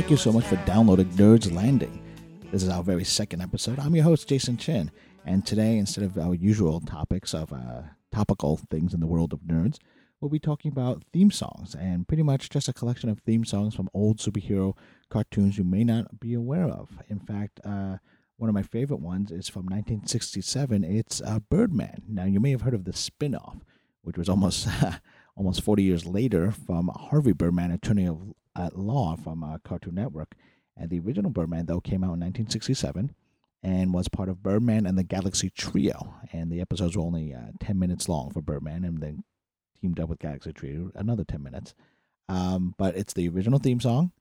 thank you so much for downloading Nerds Landing. This is our very second episode. I'm your host, Jason Chin, and today, instead of our usual topics of uh, topical things in the world of nerds, we'll be talking about theme songs and pretty much just a collection of theme songs from old superhero cartoons you may not be aware of. In fact, uh, one of my favorite ones is from 1967. It's uh, Birdman. Now, you may have heard of the spin off, which was almost. almost 40 years later from Harvey Birdman, Attorney of at Law from uh, Cartoon Network. And the original Birdman, though, came out in 1967 and was part of Birdman and the Galaxy Trio. And the episodes were only uh, 10 minutes long for Birdman and then teamed up with Galaxy Trio, another 10 minutes. Um, but it's the original theme song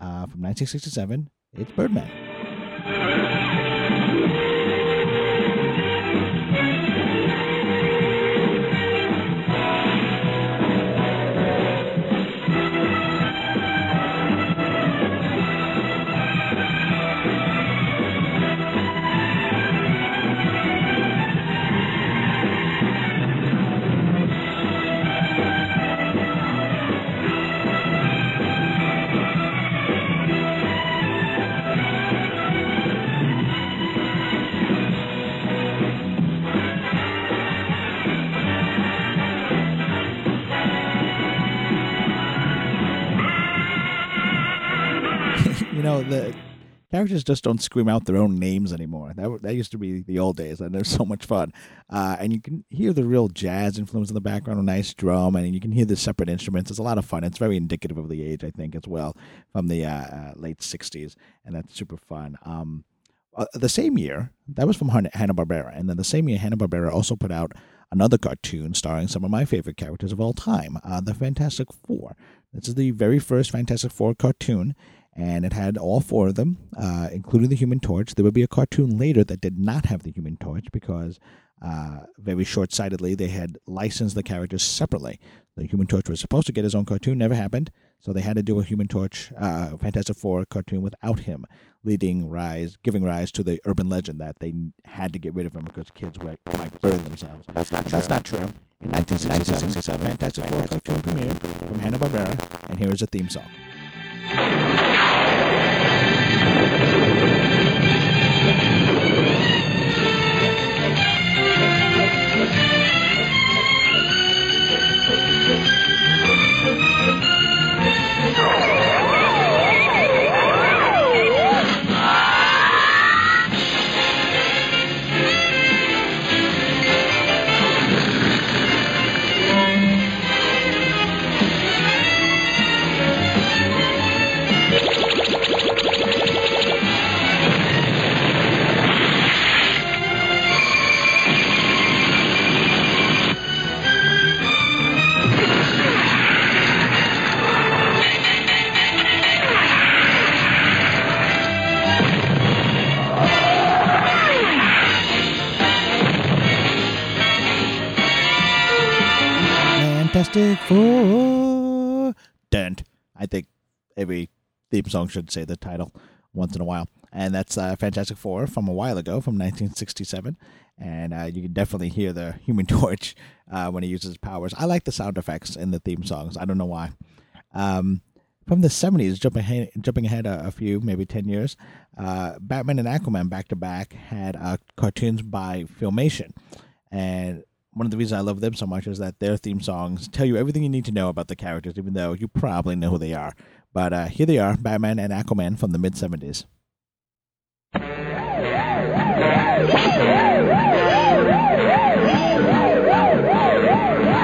uh, from 1967. It's Birdman. Know the characters just don't scream out their own names anymore. That that used to be the old days, and they're so much fun. Uh, and you can hear the real jazz influence in the background, a nice drum, and you can hear the separate instruments. It's a lot of fun. It's very indicative of the age, I think, as well, from the uh, uh, late '60s, and that's super fun. Um, uh, the same year, that was from Hanna Barbera, and then the same year, Hanna Barbera also put out another cartoon starring some of my favorite characters of all time, uh, the Fantastic Four. This is the very first Fantastic Four cartoon and it had all four of them, uh, including the Human Torch. There would be a cartoon later that did not have the Human Torch because, uh, very short sightedly, they had licensed the characters separately. The Human Torch was supposed to get his own cartoon, never happened, so they had to do a Human Torch, uh, Fantastic Four cartoon without him, leading rise, giving rise to the urban legend that they had to get rid of him because kids were might burn themselves. That's not That's true. not true. In 1967, Fantastic Four cartoon premiered from Hanna Barbera, and here is a theme song. Fantastic Four. Dent. I think every theme song should say the title once in a while. And that's uh, Fantastic Four from a while ago, from 1967. And uh, you can definitely hear the Human Torch uh, when he uses his powers. I like the sound effects in the theme songs. I don't know why. Um, from the 70s, jumping ahead, jumping ahead a, a few, maybe 10 years, uh, Batman and Aquaman back to back had uh, cartoons by Filmation. And one of the reasons I love them so much is that their theme songs tell you everything you need to know about the characters, even though you probably know who they are. But uh, here they are Batman and Aquaman from the mid 70s.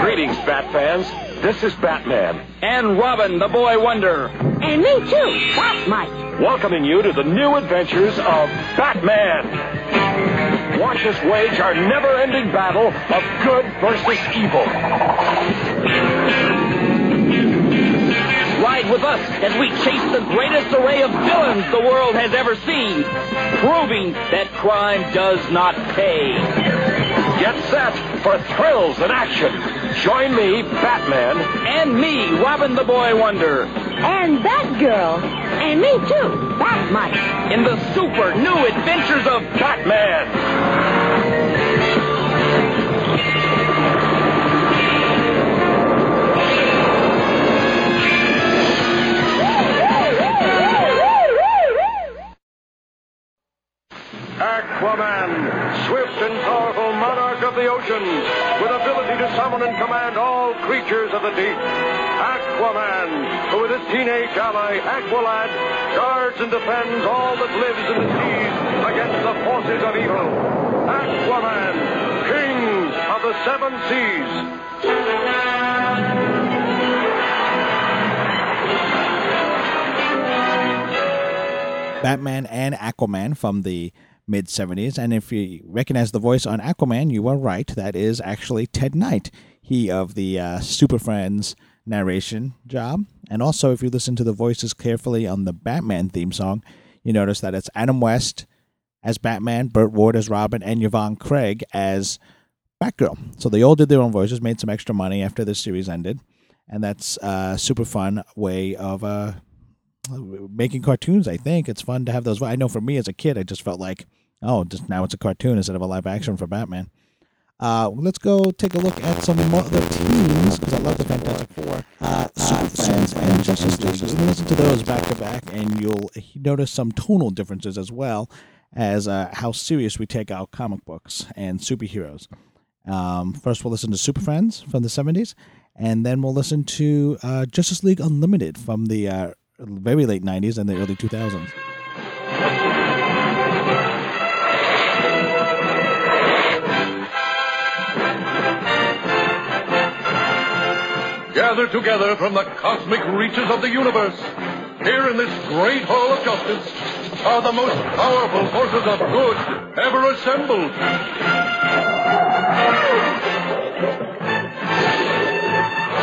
Greetings, Bat fans. This is Batman, And Robin, the boy wonder. And me too. Bat-Mite. Welcoming you to the new adventures of Batman. Watch us wage our never-ending battle of good versus evil. Ride with us as we chase the greatest array of villains the world has ever seen, proving that crime does not pay. Get set for thrills and action. Join me, Batman, And me, Robin, the boy wonder, And Batgirl. And me too. Bat-Mite. in the super new adventures of Batman. Aquaman, swift and powerful monarch of the oceans, with ability to summon and command all creatures of the deep. Aquaman, who with his teenage ally, Aqualad, guards and defends all that lives in the seas against the forces of evil. Aquaman, king of the seven seas. Batman and Aquaman from the mid 70s. And if you recognize the voice on Aquaman, you are right. That is actually Ted Knight, he of the uh, Super Friends narration job. And also, if you listen to the voices carefully on the Batman theme song, you notice that it's Adam West as Batman, Burt Ward as Robin, and Yvonne Craig as Batgirl. So they all did their own voices, made some extra money after the series ended. And that's a super fun way of uh, making cartoons. I think it's fun to have those. I know for me as a kid, I just felt like, oh, just now it's a cartoon instead of a live action for Batman. Uh, let's go take a look at some other teams because I love the Fantastic Four, uh, Super Friends, and Justice League. Listen to those back to back, and you'll notice some tonal differences as well as uh, how serious we take our comic books and superheroes. Um, first, we'll listen to Super Friends from the '70s, and then we'll listen to uh, Justice League Unlimited from the uh, very late 90s and the early 2000s. Gathered together from the cosmic reaches of the universe, here in this great hall of justice, are the most powerful forces of good ever assembled.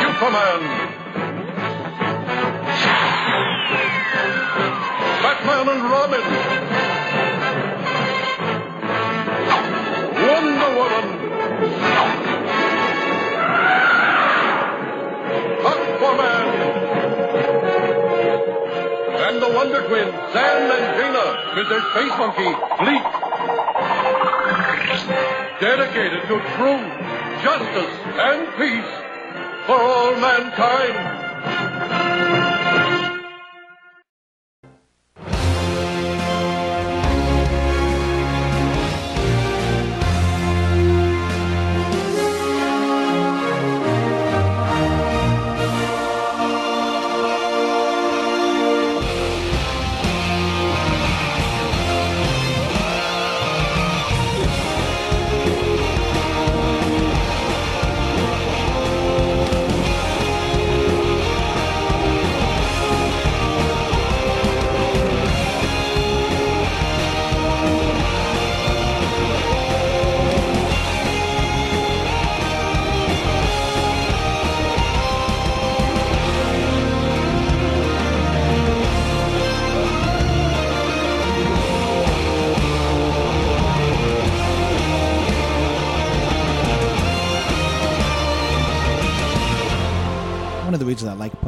Superman, Batman and Robin. Wonder Woman. Aquaman. And the Wonder Twins, Zan and with their space monkey, Gleek. Dedicated to truth, justice, and peace for all mankind.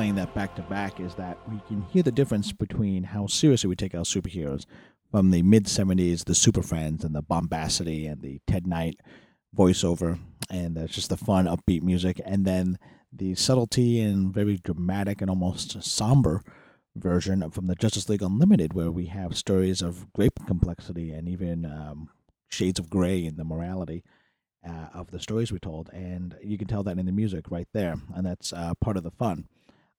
Playing that back to back is that we can hear the difference between how seriously we take our superheroes from the mid 70s, the Super Friends, and the bombacity and the Ted Knight voiceover, and uh, just the fun, upbeat music, and then the subtlety and very dramatic and almost somber version from the Justice League Unlimited, where we have stories of great complexity and even um, shades of gray in the morality uh, of the stories we told, and you can tell that in the music right there, and that's uh, part of the fun.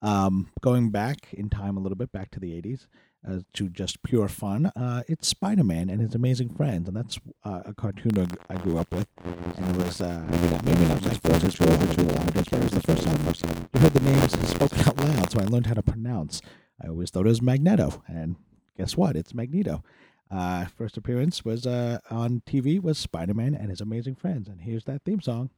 Um, going back in time a little bit, back to the '80s, uh, to just pure fun, uh, it's Spider-Man and his amazing friends, and that's uh, a cartoon I I grew up with, and it was uh, maybe not first exposure to a lot of it was the first time you heard the names spoken out loud, so I learned how to pronounce. I always thought it was Magneto, and guess what? It's Magneto. Uh, first appearance was uh, on TV was Spider Man and his amazing friends, and here's that theme song.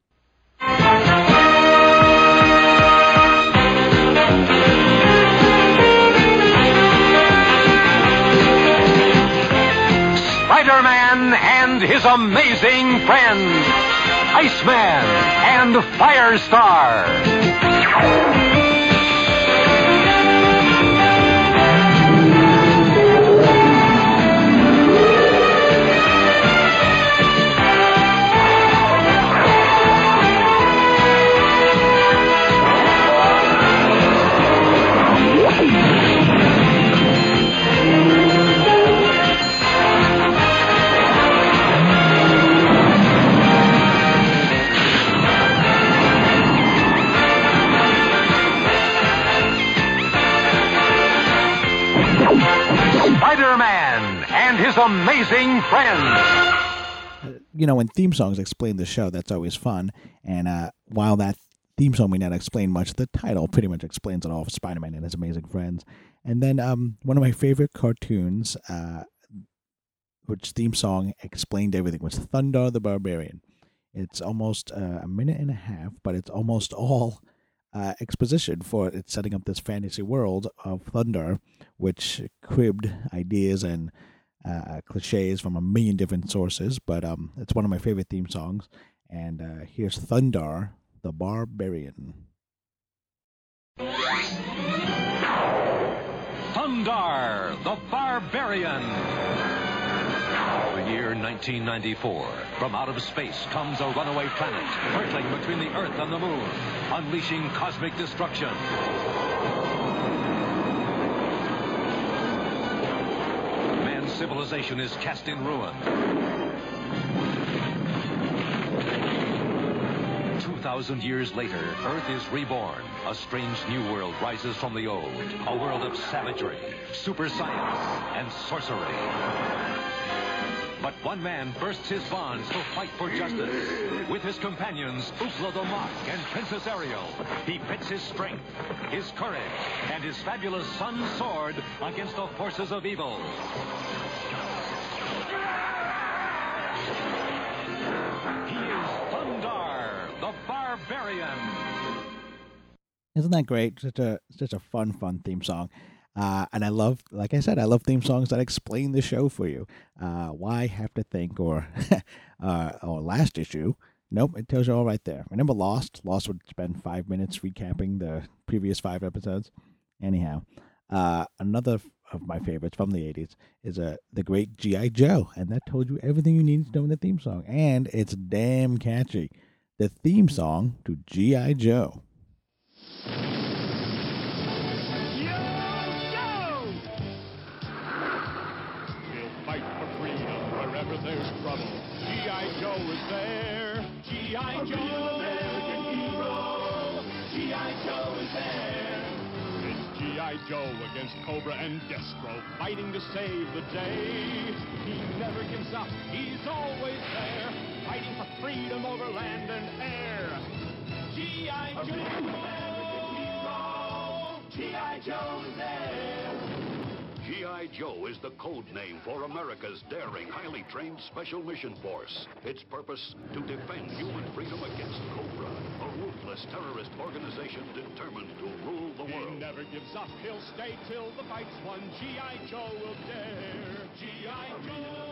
Spider-Man and his amazing friends, Iceman and Firestar. Amazing friends. you know, when theme songs explain the show, that's always fun. And uh, while that theme song may not explain much, the title pretty much explains it all for Spider Man and his amazing friends. And then um, one of my favorite cartoons, uh, which theme song explained everything, was Thundarr the Barbarian. It's almost uh, a minute and a half, but it's almost all uh, exposition for it, setting up this fantasy world of Thundarr, which cribbed ideas and uh, cliches from a million different sources, but um, it's one of my favorite theme songs. And uh, here's Thundarr, the Barbarian. Thundarr the Barbarian. Year 1994. From out of space comes a runaway planet, hurtling between the Earth and the Moon, unleashing cosmic destruction. Man's civilization is cast in ruin. 2,000 years later, Earth is reborn. A strange new world rises from the old. A world of savagery, super science, and sorcery. But one man bursts his bonds to fight for justice. With his companions, Ookla the Mok and Princess Ariel, he pits his strength, his courage, and his fabulous sun sword against the forces of evil. He is Thundarr, the Barbarian. Isn't that great? Such a such a fun, fun theme song. Uh, and I love, like I said, I love theme songs that explain the show for you. Uh, why have to think or uh, or last issue? Nope, it tells you all right there. Remember Lost? Lost would spend five minutes recapping the previous five episodes. Anyhow, uh, another of my favorites from the '80s is uh, the Great GI Joe, and that told you everything you needed to know in the theme song, and it's damn catchy. The theme song to GI Joe. Joe against Cobra and Destro, fighting to save the day. He never gives up. He's always there, fighting for freedom over land and air. G.I. Joe. G.I. Joe there. G.I. Joe is the code name for America's daring, highly trained Special Mission Force. Its purpose, to defend human freedom against Cobra, a ruthless terrorist organization determined to rule the world. He world. never gives up. He'll stay till the fight's won. G.I. Joe will dare. G.I. Joe.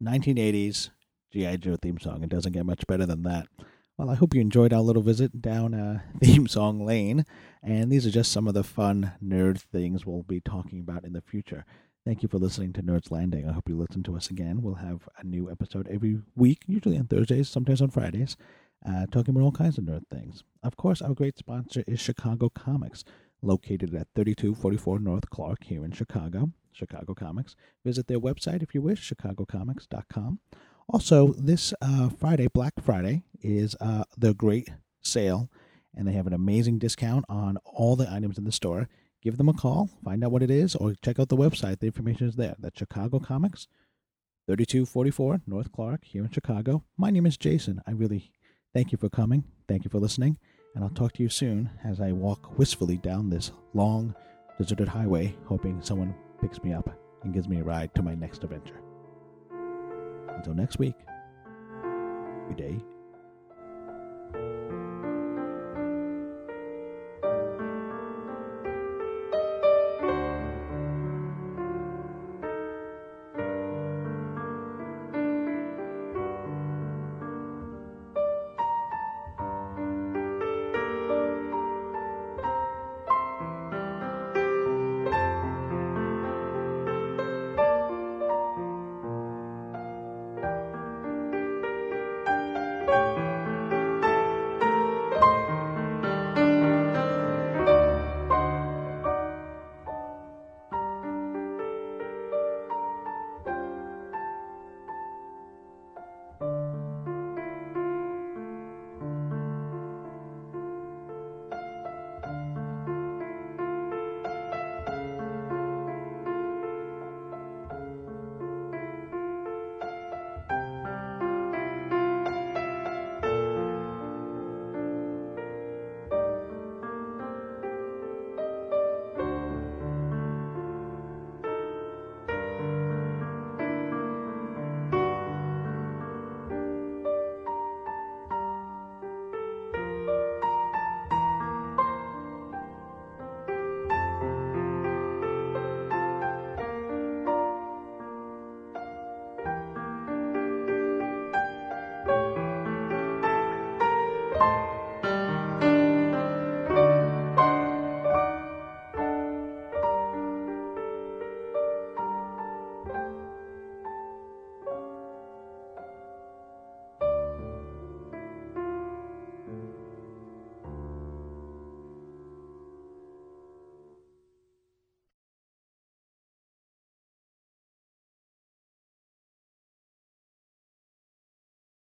Nineteen eighties GI Joe theme song. It doesn't get much better than that. Well, I hope you enjoyed our little visit down uh, theme song lane, and these are just some of the fun nerd things we'll be talking about in the future. Thank you for listening to Nerds Landing. I hope you listen to us again. We'll have a new episode every week, usually on Thursdays, sometimes on Fridays, uh, talking about all kinds of nerd things. Of course, our great sponsor is Chicago Comics, located at 3244 North Clark here in Chicago. Chicago Comics. Visit their website if you wish, chicagocomics.com. Also, this uh, Friday, Black Friday, is uh, the great sale, and they have an amazing discount on all the items in the store. Give them a call, find out what it is, or check out the website. The information is there. That's Chicago Comics, 3244 North Clark, here in Chicago. My name is Jason. I really thank you for coming. Thank you for listening. And I'll talk to you soon as I walk wistfully down this long, deserted highway, hoping someone picks me up and gives me a ride to my next adventure. Until next week, good day.